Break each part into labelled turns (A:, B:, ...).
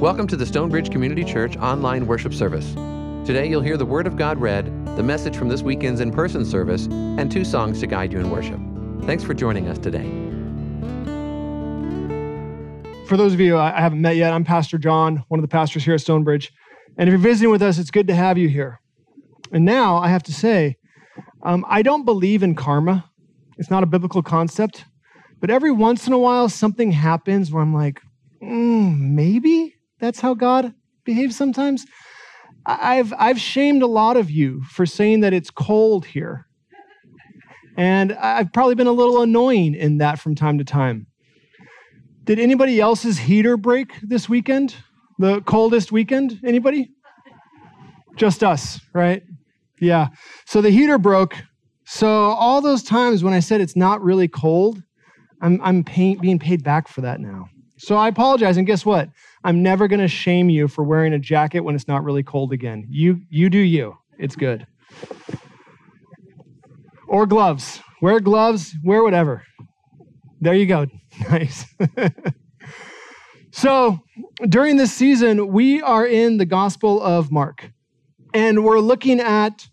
A: Welcome to the Stonebridge Community Church online worship service. Today you'll hear the Word of God read, the message from this weekend's in person service, and two songs to guide you in worship. Thanks for joining us today.
B: For those of you I haven't met yet, I'm Pastor John, one of the pastors here at Stonebridge. And if you're visiting with us, it's good to have you here. And now I have to say, um, I don't believe in karma. It's not a biblical concept. But every once in a while, something happens where I'm like, mm, maybe that's how God behaves sometimes. I've, I've shamed a lot of you for saying that it's cold here. And I've probably been a little annoying in that from time to time. Did anybody else's heater break this weekend? The coldest weekend? Anybody? Just us, right? Yeah. So the heater broke. So all those times when I said it's not really cold, I'm, I'm pay, being paid back for that now. So I apologize. And guess what? I'm never going to shame you for wearing a jacket when it's not really cold again. You, you do you. It's good. Or gloves. Wear gloves, wear whatever. There you go. Nice. so during this season, we are in the Gospel of Mark. And we're looking at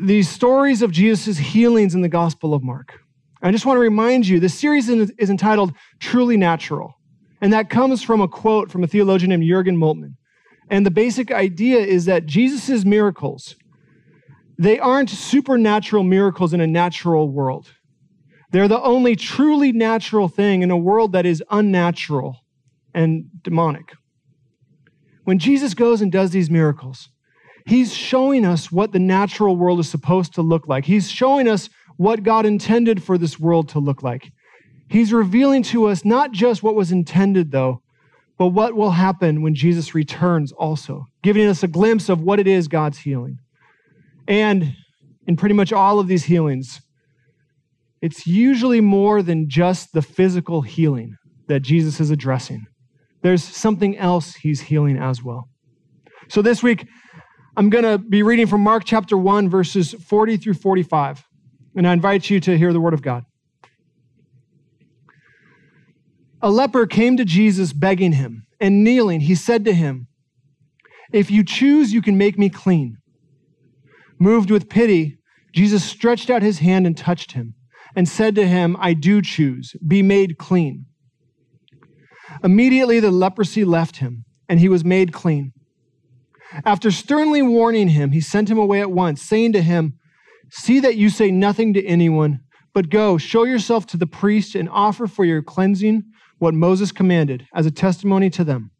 B: these stories of Jesus' healings in the Gospel of Mark. I just want to remind you, this series is entitled Truly Natural. And that comes from a quote from a theologian named Jurgen Moltmann. And the basic idea is that Jesus' miracles, they aren't supernatural miracles in a natural world. They're the only truly natural thing in a world that is unnatural and demonic. When Jesus goes and does these miracles, he's showing us what the natural world is supposed to look like. He's showing us what God intended for this world to look like. He's revealing to us not just what was intended, though, but what will happen when Jesus returns also, giving us a glimpse of what it is God's healing. And in pretty much all of these healings, it's usually more than just the physical healing that Jesus is addressing. There's something else he's healing as well. So this week, I'm going to be reading from Mark chapter 1, verses 40 through 45. And I invite you to hear the word of God. A leper came to Jesus begging him, and kneeling, he said to him, If you choose, you can make me clean. Moved with pity, Jesus stretched out his hand and touched him, and said to him, I do choose, be made clean. Immediately the leprosy left him, and he was made clean. After sternly warning him, he sent him away at once, saying to him, See that you say nothing to anyone, but go, show yourself to the priest, and offer for your cleansing what Moses commanded as a testimony to them.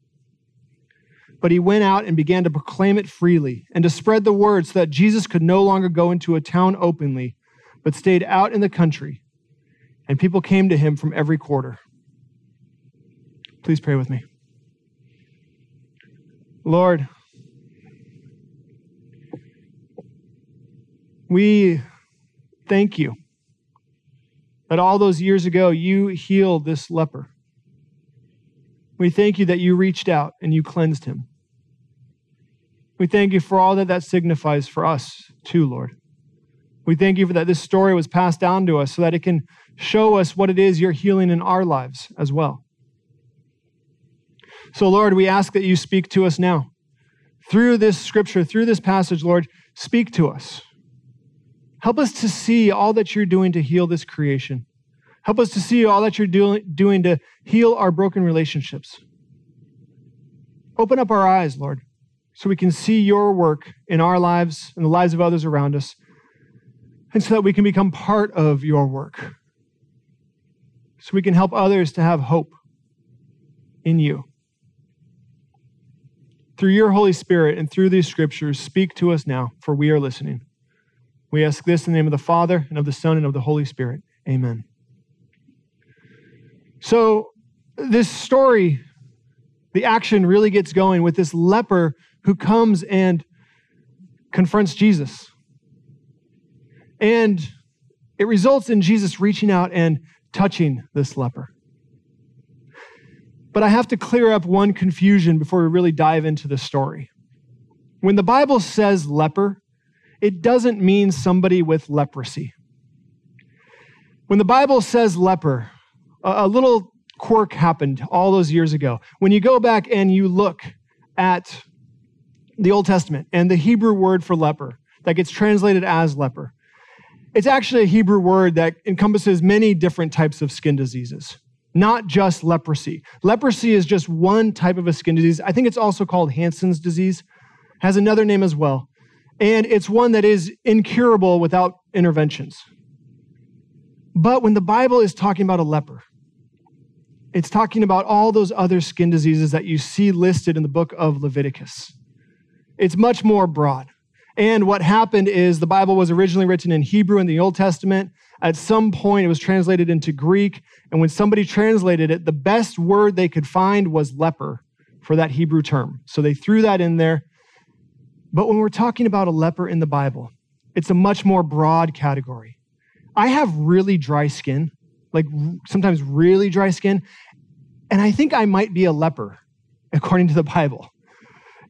B: But he went out and began to proclaim it freely and to spread the word so that Jesus could no longer go into a town openly, but stayed out in the country. And people came to him from every quarter. Please pray with me. Lord, we thank you that all those years ago you healed this leper. We thank you that you reached out and you cleansed him. We thank you for all that that signifies for us, too, Lord. We thank you for that this story was passed down to us so that it can show us what it is you're healing in our lives as well. So, Lord, we ask that you speak to us now. Through this scripture, through this passage, Lord, speak to us. Help us to see all that you're doing to heal this creation. Help us to see all that you're doing, to heal our broken relationships. Open up our eyes, Lord, so we can see your work in our lives and the lives of others around us, and so that we can become part of your work. So we can help others to have hope in you. Through your Holy Spirit and through these scriptures, speak to us now, for we are listening. We ask this in the name of the Father, and of the Son, and of the Holy Spirit. Amen. So, this story, the action really gets going with this leper who comes and confronts Jesus. And it results in Jesus reaching out and touching this leper. But I have to clear up one confusion before we really dive into the story. When the Bible says leper, it doesn't mean somebody with leprosy. When the Bible says leper, a little quirk happened all those years ago. When you go back and you look at the Old Testament and the Hebrew word for leper that gets translated as leper, it's actually a Hebrew word that encompasses many different types of skin diseases, not just leprosy. Leprosy is just one type of a skin disease. I think it's also called Hansen's disease, has another name as well. And it's one that is incurable without interventions. But when the Bible is talking about a leper, it's talking about all those other skin diseases that you see listed in the book of Leviticus. It's much more broad. And what happened is the Bible was originally written in Hebrew in the Old Testament. At some point, it was translated into Greek. And when somebody translated it, the best word they could find was leper for that Hebrew term. So they threw that in there. But when we're talking about a leper in the Bible, it's a much more broad category. I have really dry skin, like sometimes really dry skin, and I think I might be a leper according to the Bible.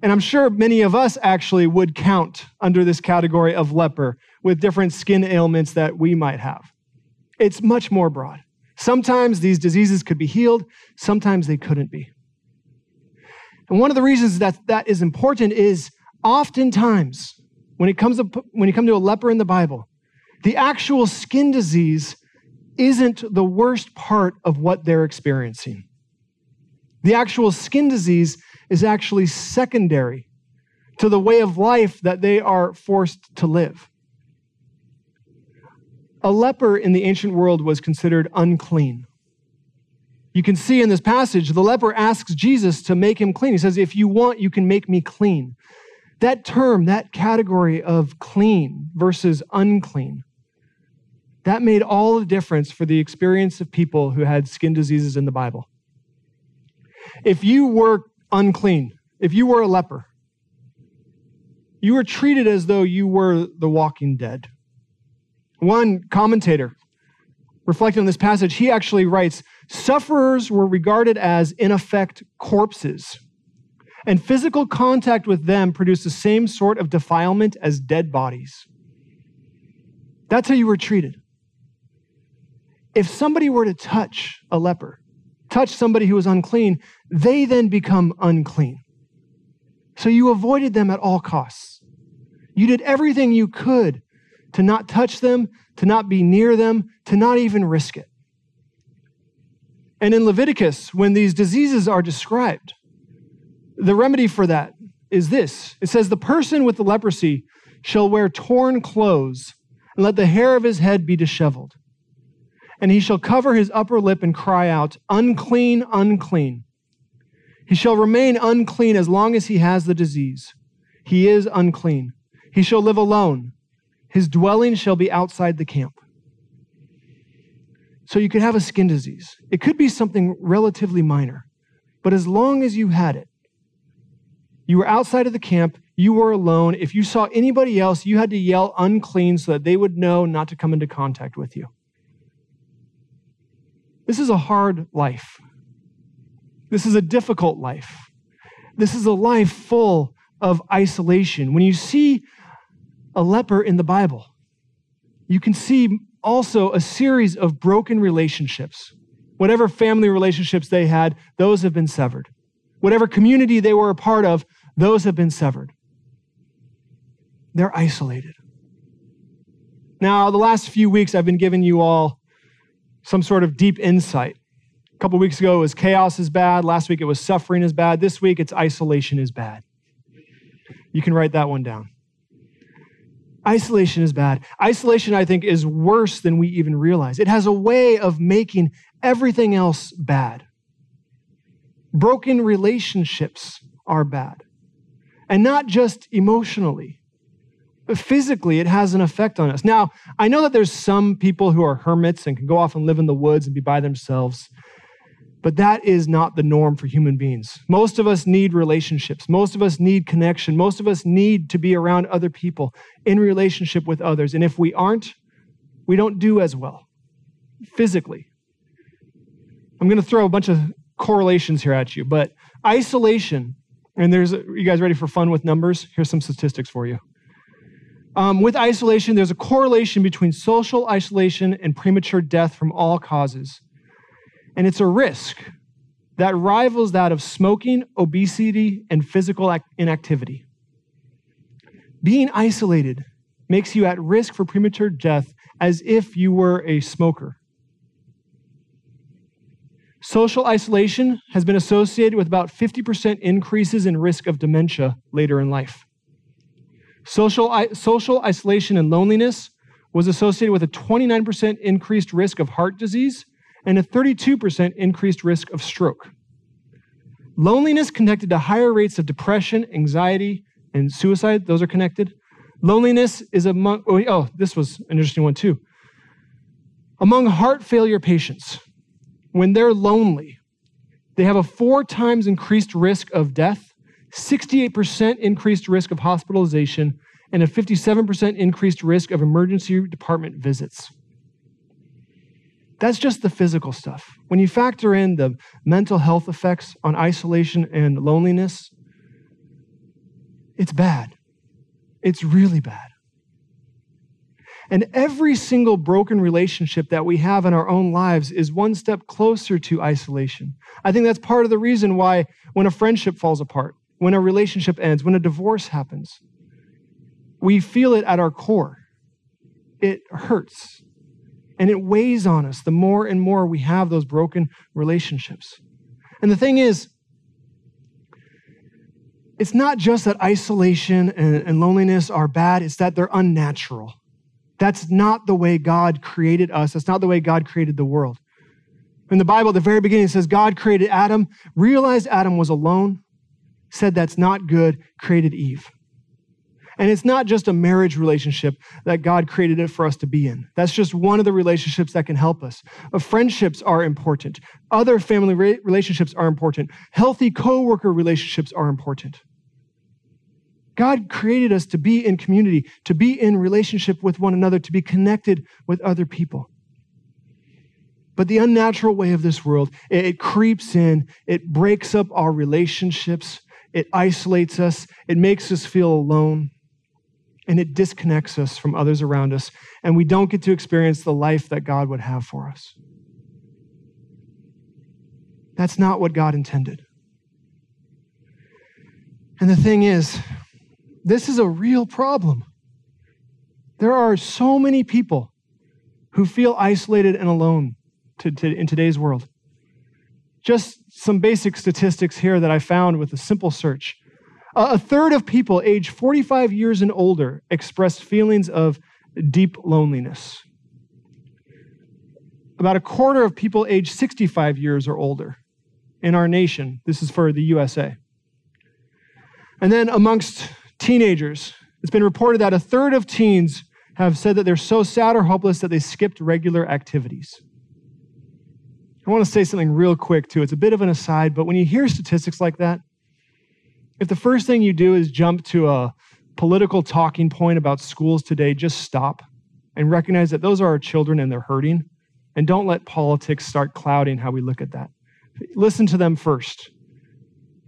B: And I'm sure many of us actually would count under this category of leper with different skin ailments that we might have. It's much more broad. Sometimes these diseases could be healed, sometimes they couldn't be. And one of the reasons that that is important is oftentimes when it comes to when you come to a leper in the Bible, the actual skin disease isn't the worst part of what they're experiencing. The actual skin disease is actually secondary to the way of life that they are forced to live. A leper in the ancient world was considered unclean. You can see in this passage, the leper asks Jesus to make him clean. He says, If you want, you can make me clean. That term, that category of clean versus unclean, that made all the difference for the experience of people who had skin diseases in the Bible. If you were unclean, if you were a leper, you were treated as though you were the walking dead. One commentator, reflecting on this passage, he actually writes Sufferers were regarded as, in effect, corpses, and physical contact with them produced the same sort of defilement as dead bodies. That's how you were treated. If somebody were to touch a leper, touch somebody who was unclean, they then become unclean. So you avoided them at all costs. You did everything you could to not touch them, to not be near them, to not even risk it. And in Leviticus, when these diseases are described, the remedy for that is this it says, The person with the leprosy shall wear torn clothes, and let the hair of his head be disheveled and he shall cover his upper lip and cry out, Unclean, unclean. He shall remain unclean as long as he has the disease. He is unclean. He shall live alone. His dwelling shall be outside the camp. So you could have a skin disease. It could be something relatively minor, but as long as you had it, you were outside of the camp, you were alone. If you saw anybody else, you had to yell unclean so that they would know not to come into contact with you. This is a hard life. This is a difficult life. This is a life full of isolation. When you see a leper in the Bible, you can see also a series of broken relationships. Whatever family relationships they had, those have been severed. Whatever community they were a part of, those have been severed. They're isolated. Now, the last few weeks, I've been giving you all some sort of deep insight. A couple weeks ago, it was chaos is bad. Last week, it was suffering is bad. This week, it's isolation is bad. You can write that one down. Isolation is bad. Isolation, I think, is worse than we even realize. It has a way of making everything else bad. Broken relationships are bad. And not just emotionally, but physically, it has an effect on us. Now, I know that there's some people who are hermits and can go off and live in the woods and be by themselves, but that is not the norm for human beings. Most of us need relationships. Most of us need connection. Most of us need to be around other people in relationship with others. And if we aren't, we don't do as well physically. I'm going to throw a bunch of correlations here at you, but isolation, and there's, you guys ready for fun with numbers? Here's some statistics for you. Um, with isolation, there's a correlation between social isolation and premature death from all causes. And it's a risk that rivals that of smoking, obesity, and physical inactivity. Being isolated makes you at risk for premature death as if you were a smoker. Social isolation has been associated with about 50% increases in risk of dementia later in life. Social, social isolation and loneliness was associated with a 29% increased risk of heart disease and a 32% increased risk of stroke. Loneliness connected to higher rates of depression, anxiety, and suicide. Those are connected. Loneliness is among, oh, oh, this was an interesting one too. Among heart failure patients, when they're lonely, they have a four times increased risk of death, 68% increased risk of hospitalization, and a 57% increased risk of emergency department visits. That's just the physical stuff. When you factor in the mental health effects on isolation and loneliness, it's bad. It's really bad. And every single broken relationship that we have in our own lives is one step closer to isolation. I think that's part of the reason why when a friendship falls apart, when a relationship ends, when a divorce happens, we feel it at our core. It hurts. And it weighs on us the more and more we have those broken relationships. And the thing is, it's not just that isolation and, and, loneliness are bad, it's that they're unnatural. That's not the way God created us. That's not the way God created the world. In the Bible, at the very beginning, it says God created Adam, realized Adam was alone, said that's not good, created Eve. And it's not just a marriage relationship that God created it for us to be in. That's just one of the relationships that can help us. Uh, friendships are important. Other family re- relationships are important. Healthy coworker relationships are important. God created us to be in community, to be in relationship with one another, to be connected with other people. But the unnatural way of this world, it, it creeps in, it breaks up our relationships, it isolates us, it makes us feel alone and it disconnects us from others around us, and we don't get to experience the life that God would have for us. That's not what God intended. And the thing is, this is a real problem. There are so many people who feel isolated and alone to, to, in today's world. Just some basic statistics here that I found with a simple search. A third of people aged 45 years and older expressed feelings of deep loneliness. About a quarter of people aged 65 years or older in our nation. This is for the USA. And then amongst teenagers, it's been reported that a third of teens have said that they're so sad or hopeless that they skipped regular activities. I want to say something real quick, too. It's a bit of an aside, but when you hear statistics like that, if the first thing you do is jump to a political talking point about schools today, just stop and recognize that those are our children and they're hurting. And don't let politics start clouding how we look at that. Listen to them first,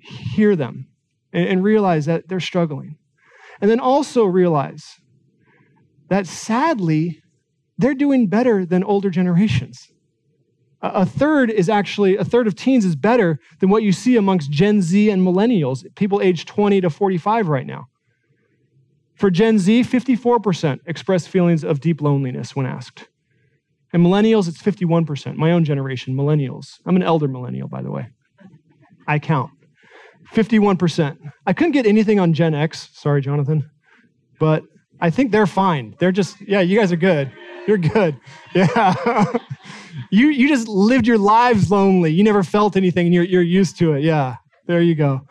B: hear them, and, and realize that they're struggling. And then also realize that sadly, they're doing better than older generations. A third is actually, a third of teens is better than what you see amongst Gen Z and millennials, people aged 20 to 45 right now. For Gen Z, 54% express feelings of deep loneliness when asked. And millennials, it's 51%. My own generation, millennials. I'm an elder millennial, by the way. I count. 51%. I couldn't get anything on Gen X. Sorry, Jonathan. But I think they're fine. They're just, yeah, you guys are good. You're good. Yeah. you, you just lived your lives lonely. You never felt anything and you're, you're used to it. Yeah, there you go.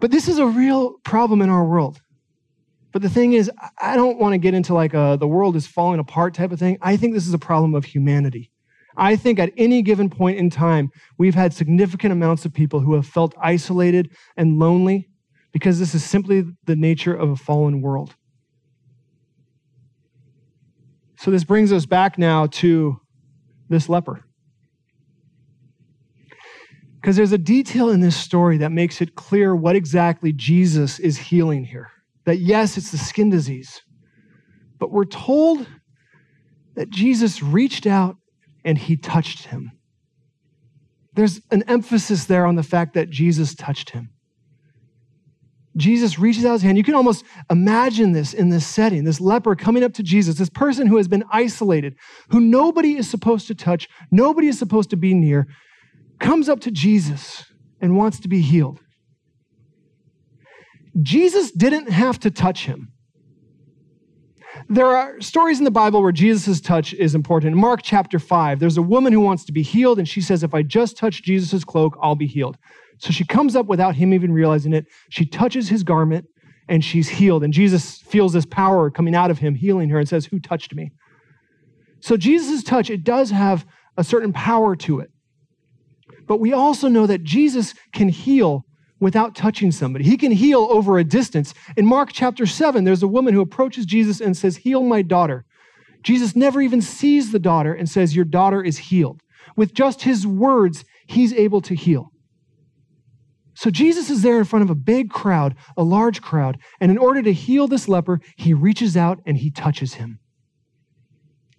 B: But this is a real problem in our world. But the thing is, I don't want to get into like a the world is falling apart type of thing. I think this is a problem of humanity. I think at any given point in time, we've had significant amounts of people who have felt isolated and lonely because this is simply the nature of a fallen world. So this brings us back now to this leper. Because there's a detail in this story that makes it clear what exactly Jesus is healing here. That yes, it's the skin disease, but we're told that Jesus reached out, and he touched him. There's an emphasis there on the fact that Jesus touched him. Jesus reaches out his hand. You can almost imagine this in this setting this leper coming up to Jesus, this person who has been isolated, who nobody is supposed to touch, nobody is supposed to be near, comes up to Jesus and wants to be healed. Jesus didn't have to touch him. There are stories in the Bible where Jesus' touch is important. In Mark chapter 5, there's a woman who wants to be healed, and she says, If I just touch Jesus' cloak, I'll be healed. So she comes up without him even realizing it. She touches his garment, and she's healed. And Jesus feels this power coming out of him, healing her, and says, Who touched me? So Jesus' touch, it does have a certain power to it. But we also know that Jesus can heal without touching somebody. He can heal over a distance. In Mark chapter 7, there's a woman who approaches Jesus and says, Heal my daughter. Jesus never even sees the daughter and says, Your daughter is healed. With just his words, he's able to heal. So Jesus is there in front of a big crowd, a large crowd, and in order to heal this leper, he reaches out and he touches him.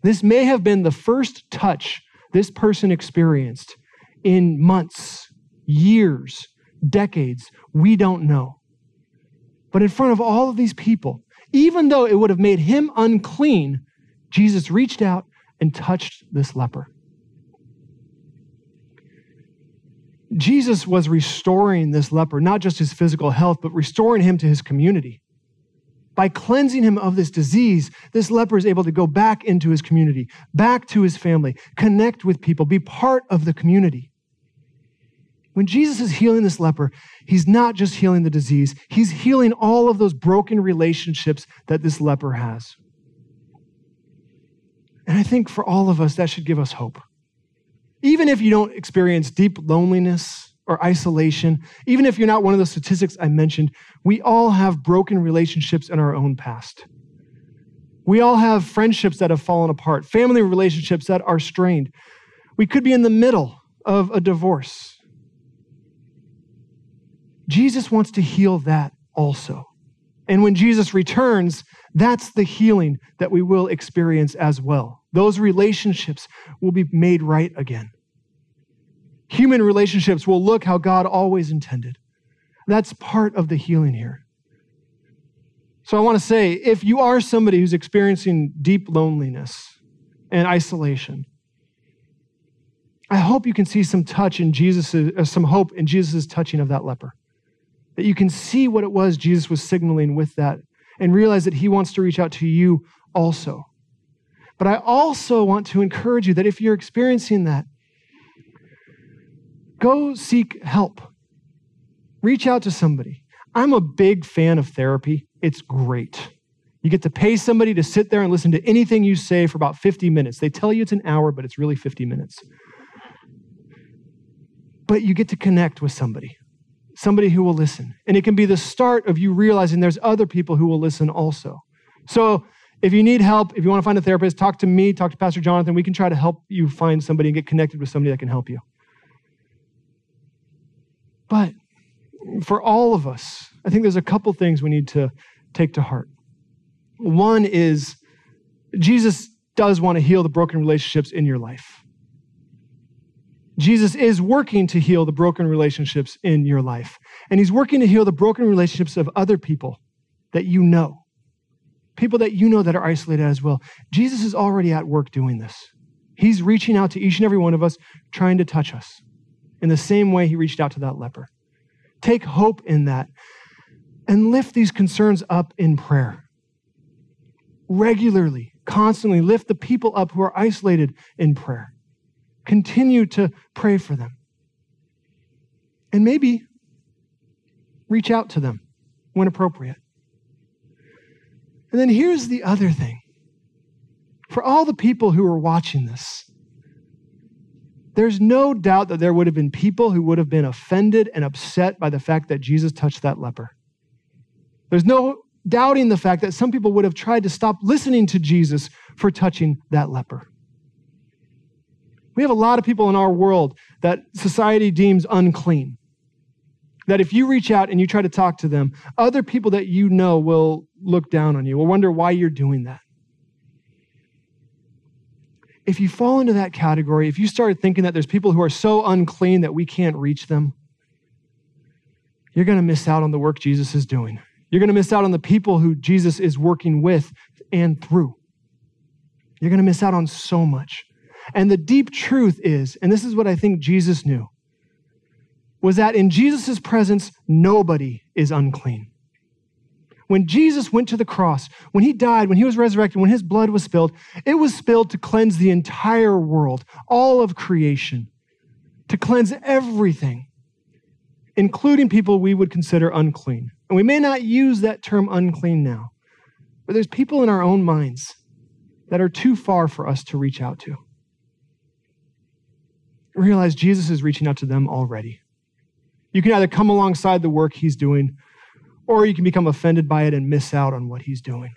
B: This may have been the first touch this person experienced in months, years, decades, we don't know. But in front of all of these people, even though it would have made him unclean, Jesus reached out and touched this leper. Jesus was restoring this leper, not just his physical health, but restoring him to his community. By cleansing him of this disease, this leper is able to go back into his community, back to his family, connect with people, be part of the community. When Jesus is healing this leper, he's not just healing the disease, he's healing all of those broken relationships that this leper has. And I think for all of us, that should give us hope. Even if you don't experience deep loneliness or isolation, even if you're not one of the statistics I mentioned, we all have broken relationships in our own past. We all have friendships that have fallen apart, family relationships that are strained. We could be in the middle of a divorce Jesus wants to heal that also. And when Jesus returns, that's the healing that we will experience as well. Those relationships will be made right again. Human relationships will look how God always intended. That's part of the healing here. So I want to say if you are somebody who's experiencing deep loneliness and isolation, I hope you can see some touch in Jesus, uh, some hope in Jesus' touching of that leper. That you can see what it was Jesus was signaling with that and realize that he wants to reach out to you also. But I also want to encourage you that if you're experiencing that, go seek help. Reach out to somebody. I'm a big fan of therapy. It's great. You get to pay somebody to sit there and listen to anything you say for about 50 minutes. They tell you it's an hour, but it's really 50 minutes. But you get to connect with somebody somebody who will listen. And it can be the start of you realizing there's other people who will listen also. So if you need help, if you want to find a therapist, talk to me, talk to Pastor Jonathan. We can try to help you find somebody and get connected with somebody that can help you. But for all of us, I think there's a couple things we need to take to heart. One is Jesus does want to heal the broken relationships in your life. Jesus is working to heal the broken relationships in your life. And he's working to heal the broken relationships of other people that you know, people that you know that are isolated as well. Jesus is already at work doing this. He's reaching out to each and every one of us, trying to touch us in the same way he reached out to that leper. Take hope in that and lift these concerns up in prayer. Regularly, constantly lift the people up who are isolated in prayer. Continue to pray for them. And maybe reach out to them when appropriate. And then here's the other thing for all the people who are watching this, there's no doubt that there would have been people who would have been offended and upset by the fact that Jesus touched that leper. There's no doubting the fact that some people would have tried to stop listening to Jesus for touching that leper. We have a lot of people in our world that society deems unclean. That if you reach out and you try to talk to them, other people that you know will look down on you, will wonder why you're doing that. If you fall into that category, if you start thinking that there's people who are so unclean that we can't reach them, you're going to miss out on the work Jesus is doing. You're going to miss out on the people who Jesus is working with and through. You're going to miss out on so much. And the deep truth is, and this is what I think Jesus knew, was that in Jesus' presence, nobody is unclean. When Jesus went to the cross, when he died, when he was resurrected, when his blood was spilled, it was spilled to cleanse the entire world, all of creation, to cleanse everything, including people we would consider unclean. And we may not use that term unclean now, but there's people in our own minds that are too far for us to reach out to. Realize Jesus is reaching out to them already. You can either come alongside the work he's doing, or you can become offended by it and miss out on what he's doing.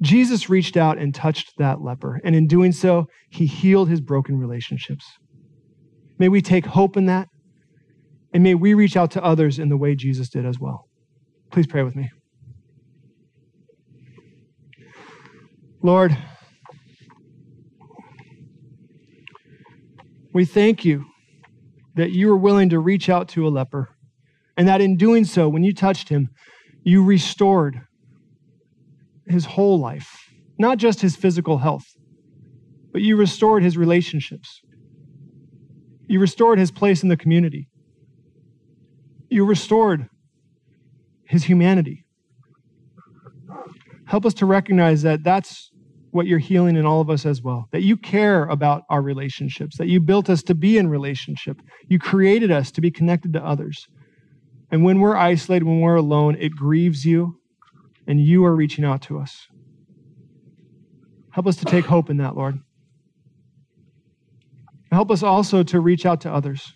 B: Jesus reached out and touched that leper, and in doing so, he healed his broken relationships. May we take hope in that, and may we reach out to others in the way Jesus did as well. Please pray with me. Lord, we thank you that you were willing to reach out to a leper, and that in doing so, when you touched him, you restored his whole life, not just his physical health, but you restored his relationships. You restored his place in the community. You restored his humanity. Help us to recognize that that's what you're healing in all of us as well. That you care about our relationships, that you built us to be in relationship. You created us to be connected to others. And when we're isolated, when we're alone, it grieves you, and you are reaching out to us. Help us to take hope in that, Lord. Help us also to reach out to others,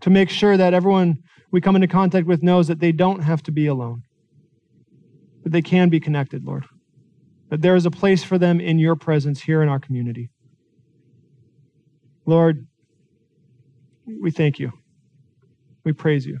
B: to make sure that everyone we come into contact with knows that they don't have to be alone, that they can be connected, Lord that there is a place for them in your presence here in our community. Lord, we thank you. We praise you.